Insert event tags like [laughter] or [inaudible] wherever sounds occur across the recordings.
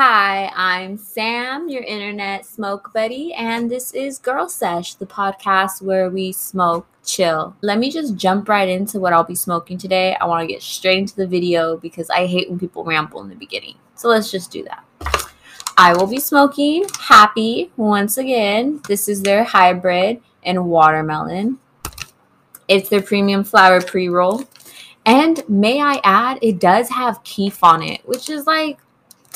Hi, I'm Sam, your internet smoke buddy, and this is Girl Sesh, the podcast where we smoke chill. Let me just jump right into what I'll be smoking today. I want to get straight into the video because I hate when people ramble in the beginning. So let's just do that. I will be smoking Happy once again. This is their hybrid and watermelon. It's their premium flower pre roll. And may I add, it does have keef on it, which is like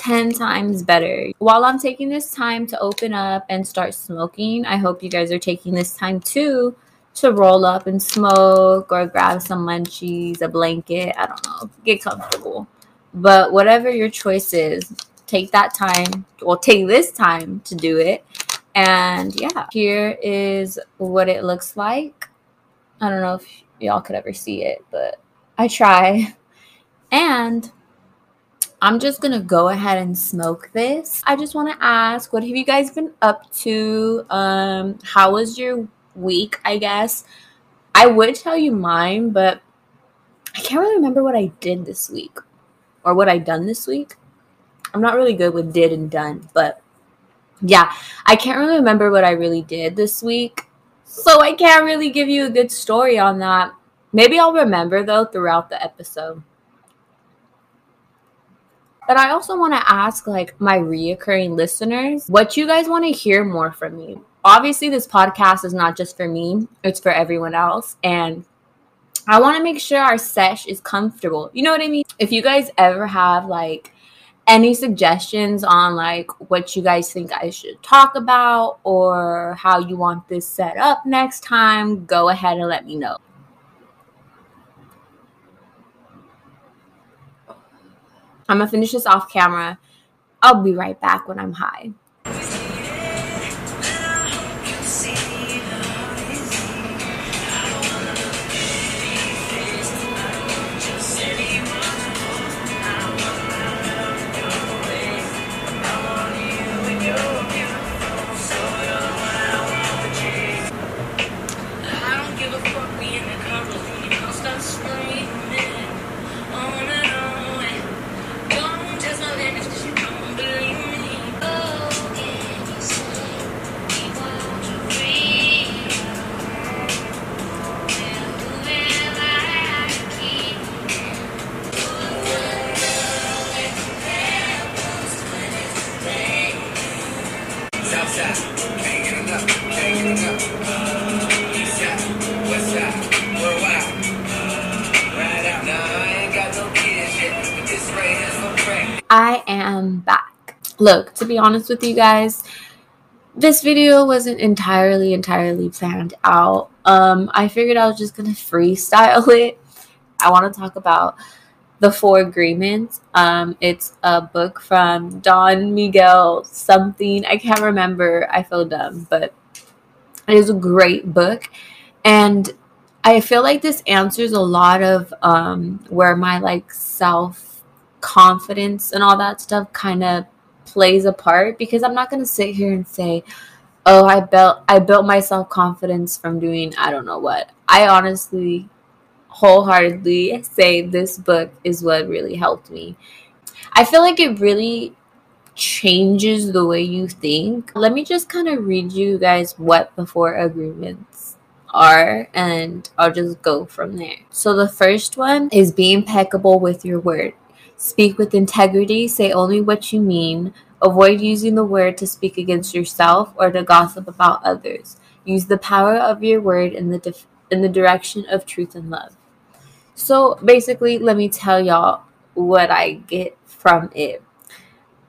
10 times better. While I'm taking this time to open up and start smoking, I hope you guys are taking this time too to roll up and smoke or grab some munchies, a blanket, I don't know, get comfortable. But whatever your choice is, take that time, or take this time to do it. And yeah, here is what it looks like. I don't know if y'all could ever see it, but I try. [laughs] And I'm just gonna go ahead and smoke this. I just want to ask, what have you guys been up to? Um, how was your week? I guess I would tell you mine, but I can't really remember what I did this week or what I done this week. I'm not really good with did and done, but yeah, I can't really remember what I really did this week. So I can't really give you a good story on that. Maybe I'll remember though throughout the episode. But I also want to ask like my reoccurring listeners what you guys want to hear more from me. Obviously, this podcast is not just for me, it's for everyone else. And I want to make sure our sesh is comfortable. You know what I mean? If you guys ever have like any suggestions on like what you guys think I should talk about or how you want this set up next time, go ahead and let me know. I'm gonna finish this off camera. I'll be right back when I'm high. I am back. Look, to be honest with you guys, this video wasn't entirely, entirely planned out. Um, I figured I was just gonna freestyle [laughs] it. I want to talk about the Four Agreements. Um, it's a book from Don Miguel something. I can't remember. I feel dumb, but it is a great book. And I feel like this answers a lot of um, where my like self confidence and all that stuff kind of plays a part because I'm not going to sit here and say, "Oh, I built I built my self confidence from doing I don't know what." I honestly wholeheartedly say this book is what really helped me. I feel like it really changes the way you think. Let me just kind of read you guys what the four agreements are and I'll just go from there. So the first one is be impeccable with your word. Speak with integrity, say only what you mean. Avoid using the word to speak against yourself or to gossip about others. Use the power of your word in the def- in the direction of truth and love. So basically, let me tell y'all what I get from it.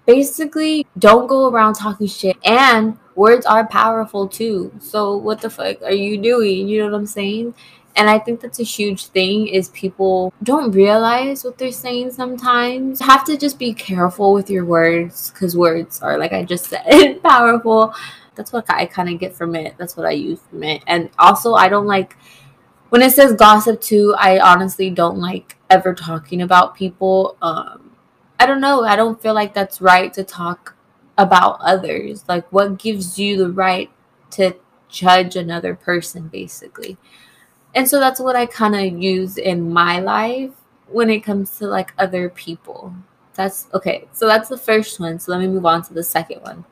Basically, don't go around talking shit and words are powerful too. So what the fuck are you doing? You know what I'm saying? And I think that's a huge thing is people don't realize what they're saying sometimes. You have to just be careful with your words cuz words are like I just said [laughs] powerful. That's what I kind of get from it. That's what I use from it. And also I don't like when it says gossip too, I honestly don't like ever talking about people. Um, I don't know. I don't feel like that's right to talk about others. Like, what gives you the right to judge another person, basically? And so that's what I kind of use in my life when it comes to like other people. That's okay. So that's the first one. So let me move on to the second one.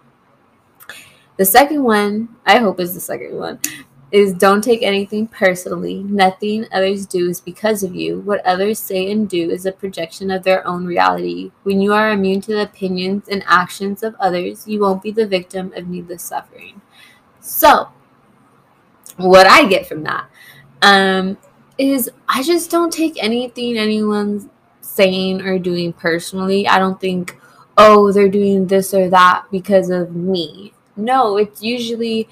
The second one, I hope is the second one, is don't take anything personally. Nothing others do is because of you. What others say and do is a projection of their own reality. When you are immune to the opinions and actions of others, you won't be the victim of needless suffering. So, what I get from that um, is I just don't take anything anyone's saying or doing personally. I don't think, oh, they're doing this or that because of me. No, it's usually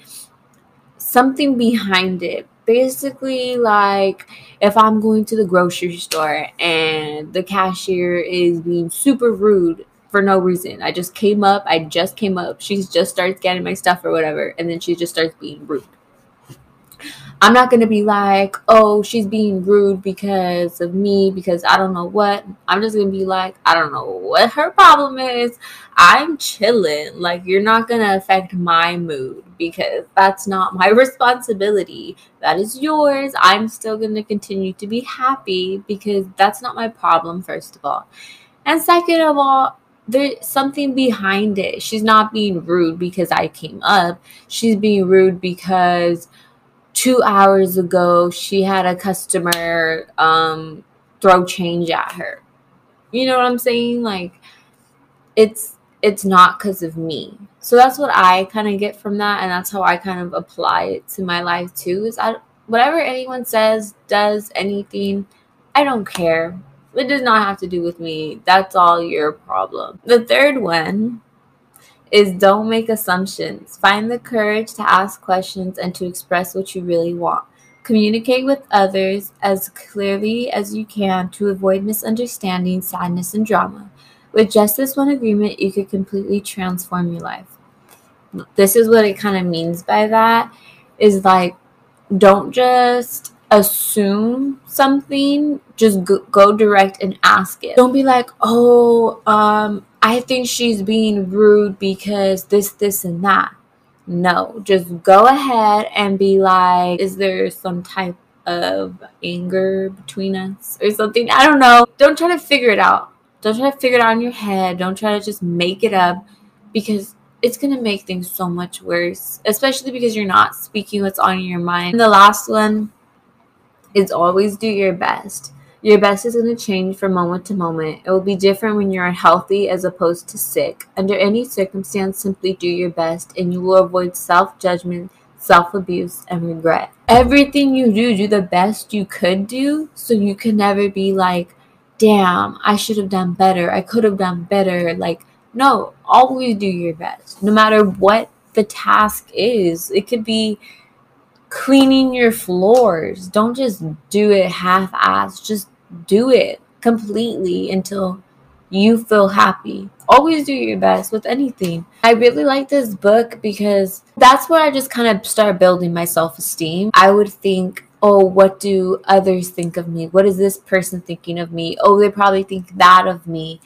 something behind it. Basically, like if I'm going to the grocery store and the cashier is being super rude for no reason. I just came up, I just came up, she just starts getting my stuff or whatever, and then she just starts being rude. I'm not going to be like, oh, she's being rude because of me, because I don't know what. I'm just going to be like, I don't know what her problem is. I'm chilling. Like, you're not going to affect my mood because that's not my [laughs] responsibility. That is yours. I'm still going to continue to be happy because that's not my problem, first of all. And second of all, there's something behind it. She's not being rude because I came up. She's being rude because two hours ago she had a customer um, throw change at her. You know what I'm saying? Like it's it's not because of me. So that's what I kind of get from that, and that's how I kind of apply it to my life too. Is I whatever anyone says, does anything, I don't care. It does not have to do with me. That's all your problem. The third one is don't make assumptions. Find the courage to ask questions and to express what you really want. Communicate with others as clearly as you can to avoid misunderstanding, sadness, and drama. With just this one agreement, you could completely transform your life. This is what it kind of means by that is like, don't just assume something, just go, go direct and ask it. Don't be like, oh, um, I think she's being rude because this, this, and that. No, just go ahead and be like, is there some type of anger between us or something? I don't know. Don't try to figure it out. Don't try to figure it out in your head. Don't try to just make it up because it's going to make things so much worse, especially because you're not speaking what's on your mind. And the last one is always do your best. Your best is going to change from moment to moment. It will be different when you're healthy as opposed to sick. Under any circumstance, simply do your best and you will avoid self judgment, self abuse, and regret. Everything you do, do the best you could do so you can never be like, damn, I should have done better. I could have done better. Like, no, always do your best, no matter what the task is. It could be cleaning your floors. Don't just do it half ass. Just do it completely until you feel happy. Always do your best with anything. I really like this book because that's where I just kind of start building my self esteem. I would think, oh, what do others think of me? What is this person thinking of me? Oh, they probably think that of me.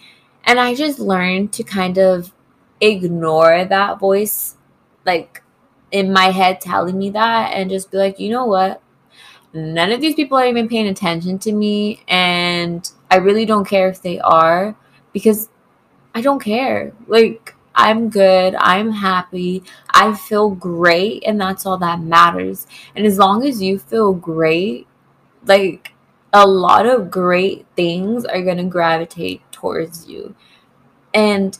And I just learned to kind of ignore that voice. Like, in my head telling me that and just be like, you know what? None of these people are even paying attention to me. And I really don't care if they are because I don't care. Like, I'm good. I'm happy. I feel great. And that's all that matters. And as long as you feel great, like, a lot of great things are going to gravitate towards you. And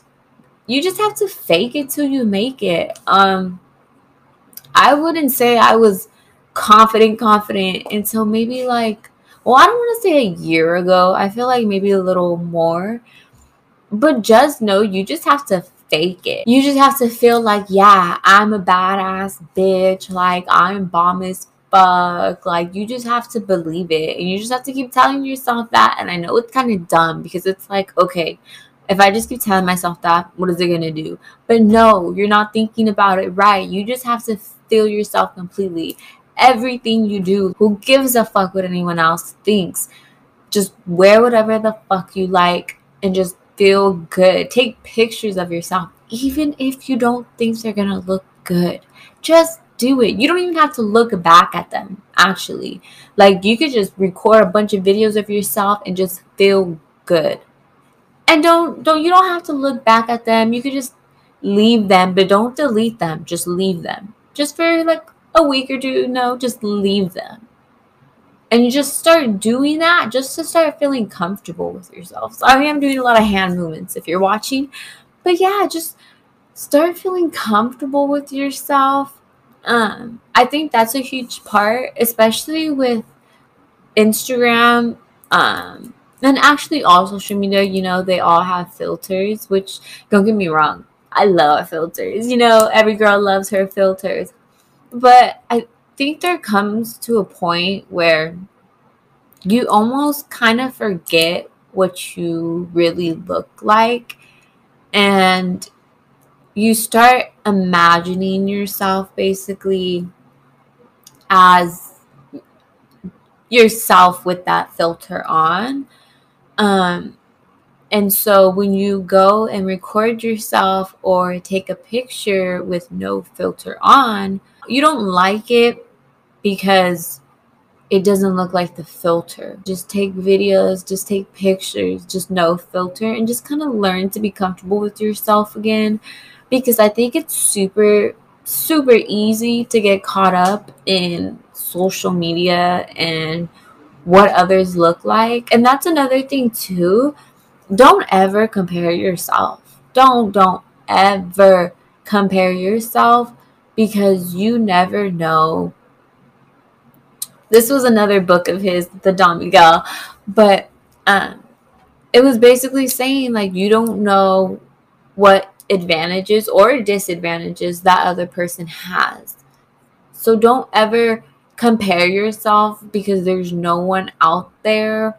you just have to fake it till you make it. Um, I wouldn't say I was confident, confident until maybe like, well, I don't want to say a year ago. I feel like maybe a little more. But just know you just have to fake it. You just have to feel like, yeah, I'm a badass bitch. Like, I'm bomb as fuck. Like, you just have to believe it. And you just have to keep telling yourself that. And I know it's kind of dumb because it's like, okay, if I just keep telling myself that, what is it going to do? But no, you're not thinking about it right. You just have to feel yourself completely. Everything you do, who gives a fuck what anyone else thinks? Just wear whatever the fuck you like and just feel good. Take pictures of yourself, even if you don't think they're gonna look good. Just do it. You don't even have to look back at them, actually. Like, you could just record a bunch of videos of yourself and just feel good. And don't don't you don't have to look back at them. You could just leave them, but don't delete them. Just leave them. Just for like a week or two, no, just leave them. And you just start doing that just to start feeling comfortable with yourself. Sorry, I'm doing a lot of hand movements if you're watching. But yeah, just start feeling comfortable with yourself. Um, I think that's a huge part, especially with Instagram, um, and actually all social media, you know, they all have filters, which don't get me wrong, I love filters. You know, every girl loves her filters. But I think there comes to a point where you almost kind of forget what you really look like and you start imagining yourself basically as yourself with that filter on um and so when you go and record yourself or take a picture with no filter on you don't like it because it doesn't look like the filter. Just take videos, just take pictures, just no filter, and just kind of learn to be comfortable with yourself again. Because I think it's super, super easy to get caught up in social media and what others look like. And that's another thing, too. Don't ever compare yourself. Don't, don't ever compare yourself because you never know. This was another book of his, the Don Miguel, but um, it was basically saying like you don't know what advantages or disadvantages that other person has. So don't ever compare yourself because there's no one out there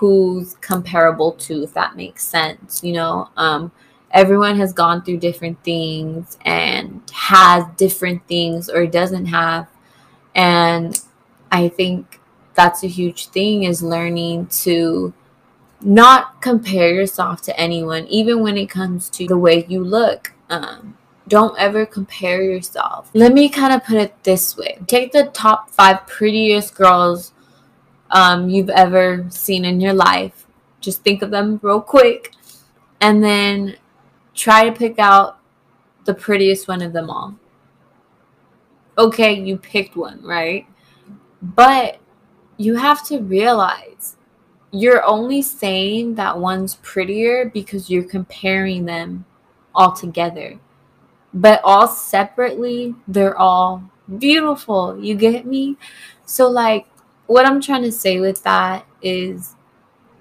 who's comparable to if that makes sense, you know. Um everyone has gone through different things and has different things or doesn't have. And i think that's a huge thing is learning to not compare yourself to anyone even when it comes to the way you look. Um, don't ever compare yourself. Let me kind of put it this way. Take the top five prettiest girls um, you've ever seen in your life just think of them real quick and then try to pick out the prettiest one of them all. Okay, you picked one, right? But you have to realize you're only saying that one's prettier because you're comparing them all together. But all separately, they're all beautiful. You get me? So, like, what I'm trying to say with that is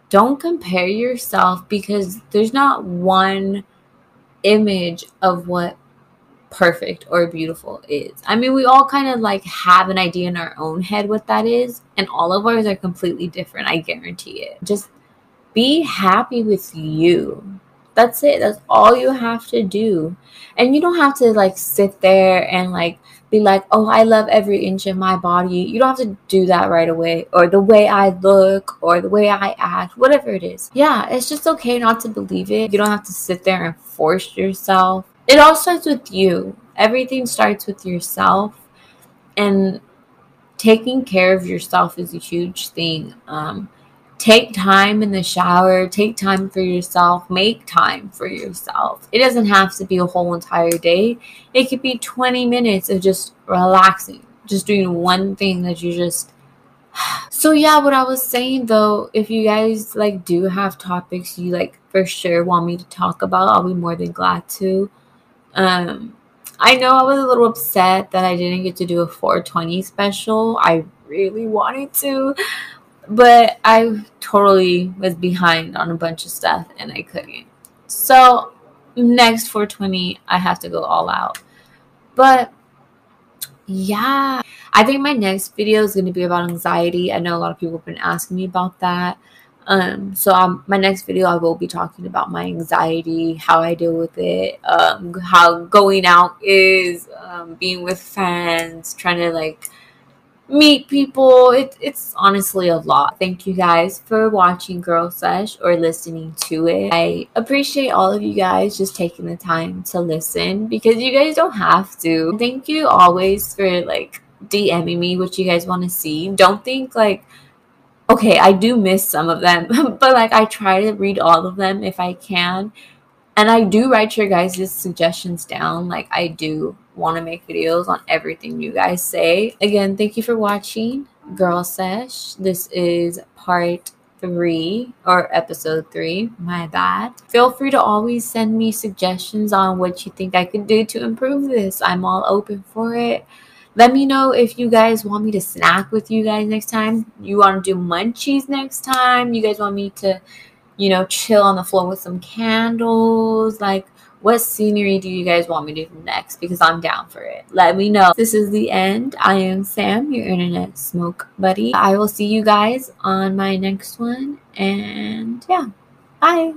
don't compare yourself because there's not one image of what perfect or beautiful is. I mean, we all kind of like have an idea in our own head what that is, and all of ours are completely different. I guarantee it. Just be happy with you. That's it. That's all you have to do. And you don't have to like sit there and like be like, oh, I love every inch of my body. You don't have to do that right away, or the way I look, or the way I act, whatever it is. Yeah, it's just okay not to believe it. You don't have to sit there and force yourself. It all starts with you. Everything starts with yourself. And taking care of yourself is a huge thing. Um, take time in the shower, take time for yourself, make time for yourself. It doesn't have to be a whole entire day, it could be 20 minutes of just relaxing, just doing one thing that you just. [sighs] So, yeah, what I was saying though, if you guys like do have topics you like for sure want me to talk about, I'll be more than glad to. Um, I know I was a little upset that I didn't get to do a 420 special. I really wanted to, but I totally was behind on a bunch of stuff and I couldn't. So next 420, I have to go all out. But yeah, I think my next video is going to be about anxiety. I know a lot of people have been asking me about that. Um, so um, my next video, I will be talking about my anxiety, how I deal with it, um, how going out is, um, being with friends, trying to like meet people. It, it's honestly a lot. Thank you guys for watching Girl Sesh or listening to it. I appreciate all of you guys just taking the time to listen because you guys don't have to. Thank you always for like DMing me what you guys want to see. Don't think like okay, I do miss some of them, [laughs] but like I try to read all of them if I can. And I do write your guys' suggestions down. Like I do want to make videos on everything you guys say. Again, thank you for watching Girl Sesh. This is part three or episode three. My bad. Feel free to always send me suggestions on what you think I could do to improve this. I'm all open for it. Let me know if you guys want me to snack with you guys next time. You want to do munchies next time. You guys want me to, you know, chill on the floor with some candles. Like, what scenery do you guys want me to do next? Because I'm down for it. Let me know. This is the end. I am Sam, your internet smoke buddy. I will see you guys on my next one. And yeah, bye.